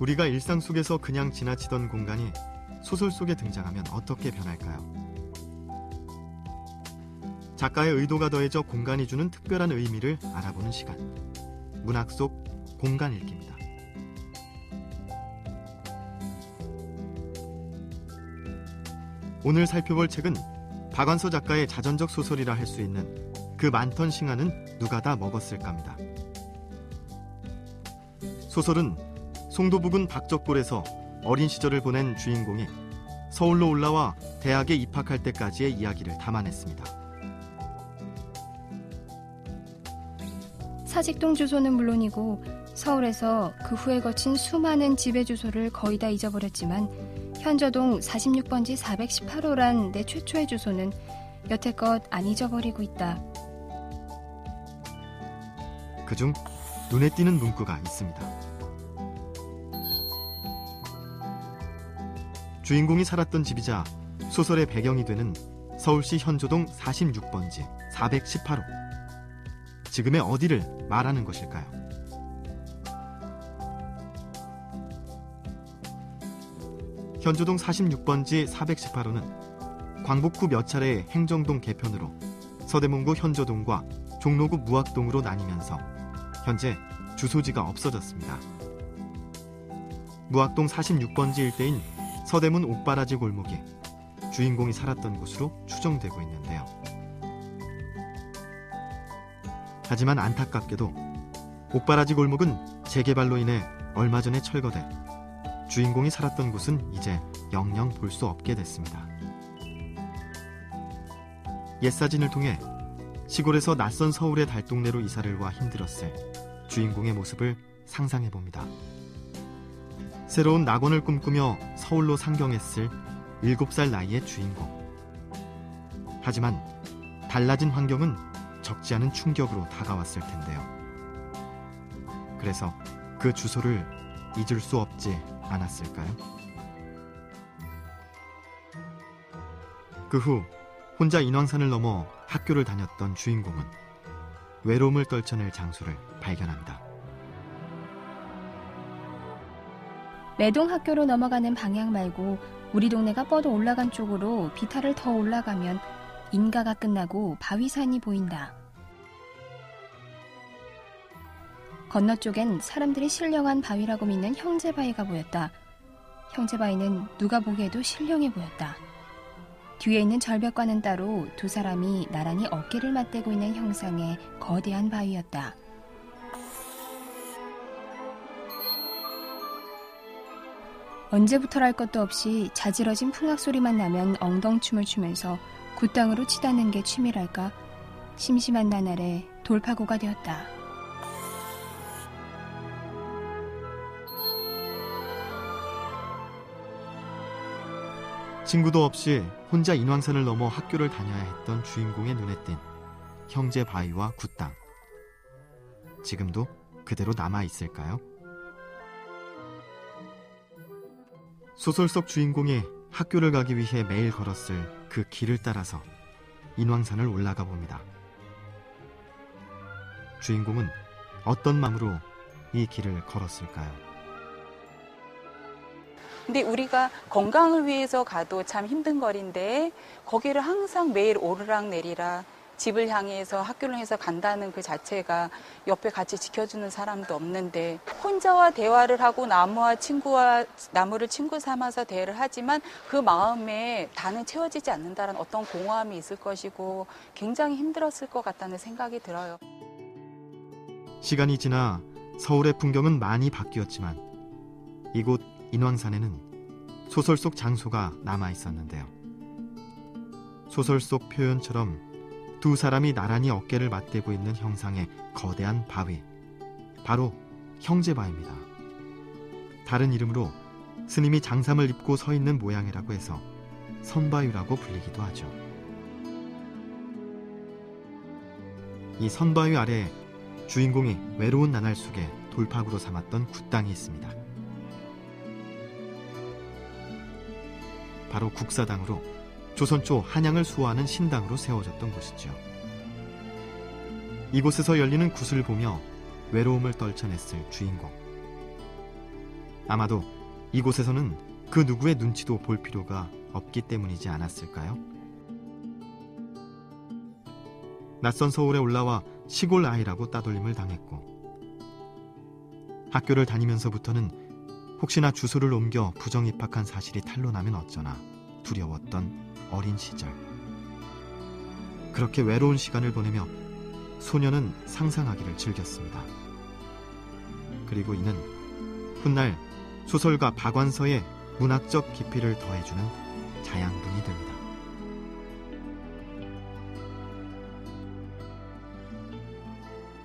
우리가 일상 속에서 그냥 지나치던 공간이 소설 속에 등장하면 어떻게 변할까요? 작가의 의도가 더해져 공간이 주는 특별한 의미를 알아보는 시간. 문학 속 공간 읽기입니다. 오늘 살펴볼 책은 박완서 작가의 자전적 소설이라 할 수 있는 그 많던 싱하는 누가 다 먹었을까입니다. 소설은 송도 부근 박적골에서 어린 시절을 보낸 주인공이 서울로 올라와 대학에 입학할 때까지의 이야기를 담아냈습니다. 사직동 주소는 물론이고 서울에서 그 후에 거친 수많은 지배 주소를 거의 다 잊어버렸지만 현저동 46번지 418호란 내 최초의 주소는 여태껏 안 잊어버리고 있다. 그중 눈에 띄는 문구가 있습니다. 주인공이 살았던 집이자 소설의 배경이 되는 서울시 현조동 46번지 418호. 지금의 어디를 말하는 것일까요? 현조동 46번지 418호는 광복 후 몇 차례 행정동 개편으로 서대문구 현조동과 종로구 무학동으로 나뉘면서 현재 주소지가 없어졌습니다. 무학동 46번지 일대인 서대문 옥바라지 골목이 주인공이 살았던 곳으로 추정되고 있는데요. 하지만 안타깝게도 옥바라지 골목은 재개발로 인해 얼마 전에 철거돼 주인공이 살았던 곳은 이제 영영 볼 수 없게 됐습니다. 옛 사진을 통해 시골에서 낯선 서울의 달동네로 이사를 와 힘들었을 주인공의 모습을 상상해 봅니다. 새로운 낙원을 꿈꾸며 서울로 상경했을 7살 나이의 주인공. 하지만 달라진 환경은 적지 않은 충격으로 다가왔을 텐데요. 그래서 그 주소를 잊을 수 없지 않았을까요? 그 후 혼자 인왕산을 넘어 학교를 다녔던 주인공은 외로움을 떨쳐낼 장소를 발견합니다. 매동 학교로 넘어가는 방향 말고 우리 동네가 뻗어 올라간 쪽으로 비탈을 더 올라가면 인가가 끝나고 바위산이 보인다. 건너쪽엔 사람들이 신령한 바위라고 믿는 형제바위가 보였다. 형제바위는 누가 보기에도 신령해 보였다. 뒤에 있는 절벽과는 따로 두 사람이 나란히 어깨를 맞대고 있는 형상의 거대한 바위였다. 언제부터랄 것도 없이 자지러진 풍악 소리만 나면 엉덩춤을 추면서 굿땅으로 치닫는 게 취미랄까 심심한 나날에 돌파구가 되었다. 친구도 없이 혼자 인왕산을 넘어 학교를 다녀야 했던 주인공의 눈에 띈 형제 바위와 굿땅. 지금도 그대로 남아 있을까요? 소설 속 주인공이 학교를 가기 위해 매일 걸었을 그 길을 따라서 인왕산을 올라가 봅니다. 주인공은 어떤 마음으로 이 길을 걸었을까요? 근데 우리가 건강을 위해서 가도 참 힘든 거리인데 거기를 항상 매일 오르락 내리락 집을 향해서 학교를 향해서 간다는 그 자체가 옆에 같이 지켜주는 사람도 없는데 혼자와 대화를 하고 나무와 친구와 나무를 친구 삼아서 대화를 하지만 그 마음에 다는 채워지지 않는다는 어떤 공허함이 있을 것이고 굉장히 힘들었을 것 같다는 생각이 들어요. 시간이 지나 서울의 풍경은 많이 바뀌었지만 이곳 인왕산에는 소설 속 장소가 남아 있었는데요. 소설 속 표현처럼 두 사람이 나란히 어깨를 맞대고 있는 형상의 거대한 바위. 바로 형제바위입니다. 다른 이름으로 스님이 장삼을 입고 서 있는 모양이라고 해서 선바위라고 불리기도 하죠. 이 선바위 아래 주인공이 외로운 나날 속에 돌파구로 삼았던 굿땅이 있습니다. 바로 국사당으로 조선 초 한양을 수호하는 신당으로 세워졌던 곳이죠. 이곳에서 열리는 굿을 보며 외로움을 떨쳐냈을 주인공. 아마도 이곳에서는 그 누구의 눈치도 볼 필요가 없기 때문이지 않았을까요? 낯선 서울에 올라와 시골 아이라고 따돌림을 당했고 학교를 다니면서부터는 혹시나 주소를 옮겨 부정 입학한 사실이 탄로나면 어쩌나 두려웠던 어린 시절. 그렇게 외로운 시간을 보내며 소녀는 상상하기를 즐겼습니다. 그리고 이는 훗날 소설가 박완서의 문학적 깊이를 더해주는 자양분이 됩니다.